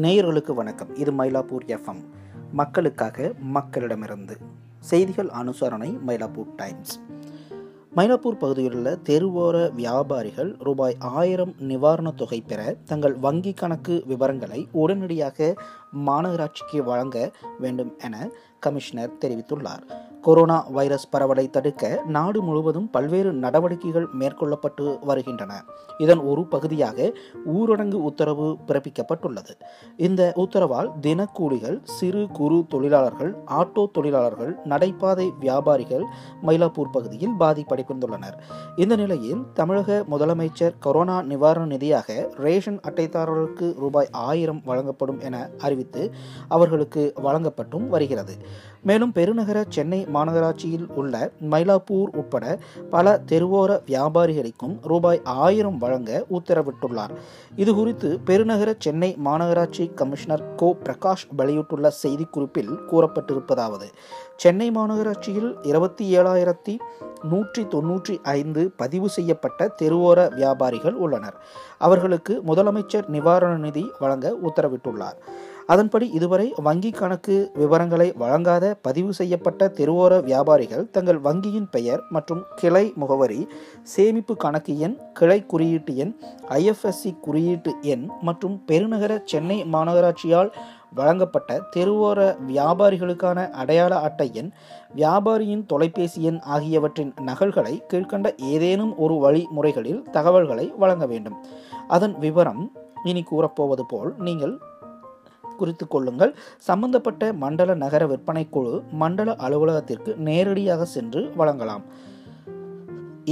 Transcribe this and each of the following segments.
நேயர்களுக்கு வணக்கம். இது மயிலாப்பூர் எஃப்எம். மக்களுக்காக மக்களிடமிருந்து செய்திகள் அனுசரணை மயிலாப்பூர் டைம்ஸ். மயிலாப்பூர் பகுதியிலுள்ள தெருவோர வியாபாரிகள் ரூபாய் ஆயிரம் நிவாரணத் தொகை பெற தங்கள் வங்கி கணக்கு விவரங்களை உடனடியாக மாநகராட்சிக்கு வழங்க வேண்டும் என கமிஷனர் தெரிவித்துள்ளார். கொரோனா வைரஸ் பரவலை தடுக்க நாடு முழுவதும் பல்வேறு நடவடிக்கைகள் மேற்கொள்ளப்பட்டு வருகின்றன. இதன் ஒரு பகுதியாக ஊரடங்கு உத்தரவு பிறப்பிக்கப்பட்டுள்ளது. இந்த உத்தரவால் தினக்கூலிகள் சிறு குறு தொழிலாளர்கள் ஆட்டோ தொழிலாளர்கள் நடைபாதை வியாபாரிகள் மயிலாப்பூர் பகுதியில் பாதிப்படைந்துள்ளனர். இந்த நிலையில் தமிழக முதலமைச்சர் கொரோனா நிவாரண நிதியாக ரேஷன் அட்டைதாரர்களுக்கு ரூபாய் ஆயிரம் வழங்கப்படும் என அறிவித்து அவர்களுக்கு வழங்கப்பட்டும் வருகிறது. மேலும் பெருநகர சென்னை மாநகராட்சியில் உள்ள மயிலாப்பூர் உட்பட பல தெருவோர வியாபாரிகளுக்கும் ரூபாய் ஆயிரம் வழங்க உத்தரவிட்டுள்ளார். இது குறித்து பெருநகர சென்னை மாநகராட்சி கமிஷனர் கோ. பிரகாஷ் வெளியிட்டுள்ள செய்திக்குறிப்பில் கூறப்பட்டிருப்பதாவது சென்னை மாநகராட்சியில் இருபத்தி ஏழாயிரத்தி நூற்றி தொன்னூற்றி ஐந்து பதிவு செய்யப்பட்ட தெருவோர வியாபாரிகள் உள்ளனர். அவர்களுக்கு முதலமைச்சர் நிவாரண நிதி வழங்க உத்தரவிட்டுள்ளார். அதன்படி இதுவரை வங்கி கணக்கு விவரங்களை வழங்காத பதிவு செய்யப்பட்ட தெருவோர வியாபாரிகள் தங்கள் வங்கியின் பெயர் மற்றும் கிளை முகவரி சேமிப்பு கணக்கு எண் கிளை குறியீட்டு எண் ஐஎஃப்எஸ்சி குறியீட்டு எண் மற்றும் பெருநகர சென்னை மாநகராட்சியால் வழங்கப்பட்ட தெருவோர வியாபாரிகளுக்கான அடையாள அட்டை எண் வியாபாரியின் தொலைபேசி எண் ஆகியவற்றின் நகல்களை கீழ்கண்ட ஏதேனும் ஒரு வழிமுறைகளில் தகவல்களை வழங்க வேண்டும். அதன் விவரம் இனி கூறப்போவது போல் நீங்கள் குறித்து கொள்ளுங்கள். சம்பந்தப்பட்ட மண்டல நகர விற்பனை குழு மண்டல அலுவலகத்திற்கு நேரடியாக சென்று வழங்கலாம்.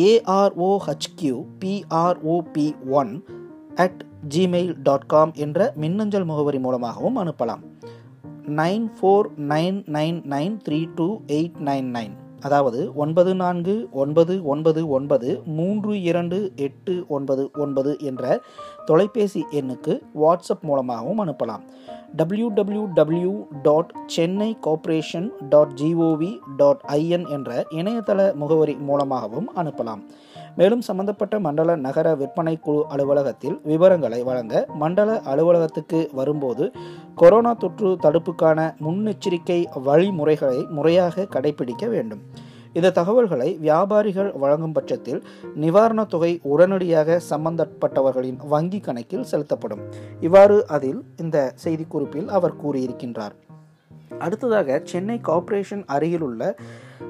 AROHQ PROB one at Gmail dot com என்ற மின்னஞ்சல் முகவரி மூலமாகவும் அனுப்பலாம். Nine four nine nine nine three two eight nine nine அதாவது ஒன்பது நான்கு ஒன்பது ஒன்பது ஒன்பது மூன்று இரண்டு எட்டு ஒன்பது ஒன்பது என்ற தொலைபேசி எண்ணுக்கு வாட்ஸ்அப் மூலமாகவும் அனுப்பலாம். W W dot Chennai corporation dot GOV dot IN என்ற இணையதள முகவரி மூலமாகவும் அனுப்பலாம். மேலும் சம்பந்தப்பட்ட மண்டல நகர விற்பனை குழு அலுவலகத்தில் விவரங்களை வழங்க மண்டல அலுவலகத்துக்கு வரும்போது கொரோனா தொற்று தடுப்புக்கான முன்னெச்சரிக்கை வழிமுறைகளை முறையாக கடைபிடிக்க வேண்டும். இந்த தகவல்களை வியாபாரிகள் வழங்கும் பட்சத்தில் நிவாரணத் தொகை உடனடியாக சம்பந்தப்பட்டவர்களின் வங்கி கணக்கில் செலுத்தப்படும். இவ்வாறு அதில் இந்த செய்திக்குறிப்பில் அவர் கூறியிருக்கின்றார். அடுத்ததாக சென்னை கார்ப்பரேஷன் அருகிலுள்ள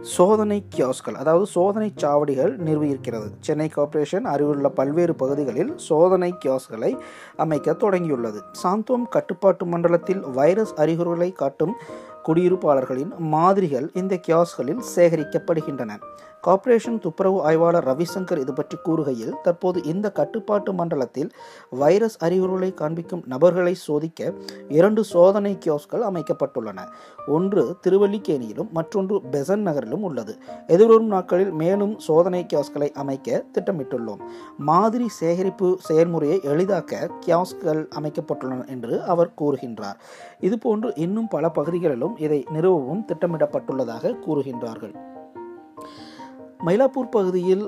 சோதனை கியாஸ்கள் அதாவது சோதனை சாவடிகள் நிறுவியிருக்கிறது. சென்னை கார்ப்பரேஷன் அருகிலுள்ள பல்வேறு பகுதிகளில் சோதனை கியாஸ்களை அமைக்க தொடங்கியுள்ளது. சாந்தோம் கட்டுப்பாட்டு மண்டலத்தில் வைரஸ் அறிகுறிகளை காட்டும் குடியிருப்பாளர்களின் மாதிரிகள் இந்த கியாஸ்களில் சேகரிக்கப்படுகின்றன. கார்ப்பரேஷன் துப்புரவு ஆய்வாளர் ரவிசங்கர் இது பற்றி கூறுகையில் தற்போது இந்த கட்டுப்பாட்டு மண்டலத்தில் வைரஸ் அறிகுறிகளை காண்பிக்கும் நபர்களை சோதிக்க இரண்டு சோதனை கியோஸ்கள் அமைக்கப்பட்டுள்ளன. ஒன்று திருவல்லிக்கேணியிலும் மற்றொன்று பெசன் நகரிலும் உள்ளது. எதிர்வரும் நாட்களில் மேலும் சோதனை கியாஸ்களை அமைக்க திட்டமிட்டுள்ளோம். மாதிரி சேகரிப்பு செயல்முறையை எளிதாக்க கியாஸ்கள் அமைக்கப்பட்டுள்ளன என்று அவர் கூறுகின்றார். இதுபோன்று இன்னும் பல பகுதிகளிலும் இதை நிறுவவும் திட்டமிடப்பட்டுள்ளதாக கூறுகின்றார்கள். மயிலாப்பூர் பகுதியில்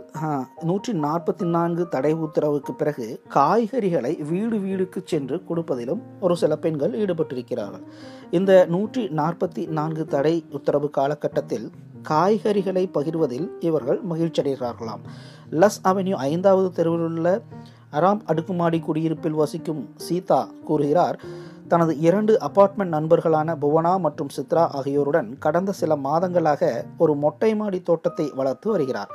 நூற்றி நாற்பத்தி நான்கு தடை உத்தரவுக்கு பிறகு காய்கறிகளை வீடு வீடுக்கு சென்று கொடுப்பதிலும் ஒரு சில பெண்கள் ஈடுபட்டிருக்கிறார்கள். இந்த நூற்றி நாற்பத்தி நான்கு தடை உத்தரவு காலகட்டத்தில் காய்கறிகளை பகிர்வதில் இவர்கள் மகிழ்ச்சியடைகிறார்களாம். லஸ் அவென்யூ ஐந்தாவது தெருவில் உள்ள அராம் அடுக்குமாடி குடியிருப்பில் வசிக்கும் சீதா கூறுகிறார் தனது இரண்டு அபார்ட்மெண்ட் நண்பர்களான புவனா மற்றும் சித்ரா ஆகியோருடன் கடந்த சில மாதங்களாக ஒரு மொட்டை மாடி தோட்டத்தை வளர்த்து வருகிறார்.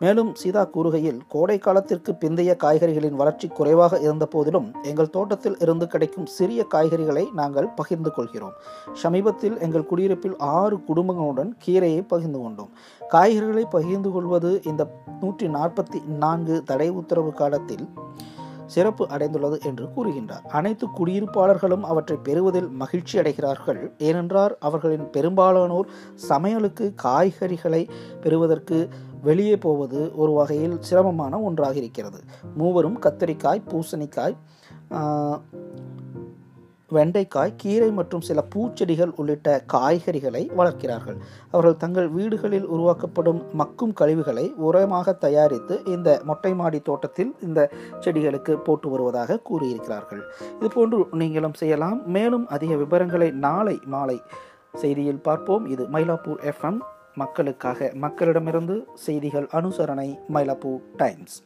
மேலும் சீதா கூறுகையில் கோடை காலத்திற்கு பிந்தைய காய்கறிகளின் வளர்ச்சி குறைவாக இருந்த போதிலும் எங்கள் தோட்டத்தில் இருந்து கிடைக்கும் சிறிய காய்கறிகளை நாங்கள் பகிர்ந்து கொள்கிறோம். சமீபத்தில் எங்கள் குடியிருப்பில் ஆறு குடும்பங்களுடன் கீரையை பகிர்ந்து கொண்டோம். காய்கறிகளை பகிர்ந்து கொள்வது இந்த நூற்றி நாற்பத்தி நான்கு தடை உத்தரவு காலத்தில் சிறப்பு அடைந்துள்ளது என்று கூறுகின்றார். அனைத்து குடியிருப்பாளர்களும் அவற்றை பெறுவதில் மகிழ்ச்சி அடைகிறார்கள். ஏனென்றால் அவர்களின் பெரும்பாலானோர் சமையலுக்கு காய்கறிகளை பெறுவதற்கு வெளியே போவது ஒரு வகையில் சிரமமான ஒன்றாக இருக்கிறது. மூவரும் கத்தரிக்காய் பூசணிக்காய் வெண்டைக்காய் கீரை மற்றும் சில பூச்செடிகள் உள்ளிட்ட காய்கறிகளை வளர்க்கிறார்கள். அவர்கள் தங்கள் வீடுகளில் உருவாக்கப்படும் மக்கும் கழிவுகளை உரமாக தயாரித்து இந்த மொட்டை மாடி தோட்டத்தில் இந்த செடிகளுக்கு போட்டு வருவதாக கூறியிருக்கிறார்கள். இதுபோன்று நீங்களும் செய்யலாம். மேலும் அதிக விவரங்களை நாளை மாலை செய்தியில் பார்ப்போம். இது மயிலாப்பூர் எஃப்எம். மக்களுக்காக மக்களிடமிருந்து செய்திகள் அனுசரணை மயிலாப்பூர் டைம்ஸ்.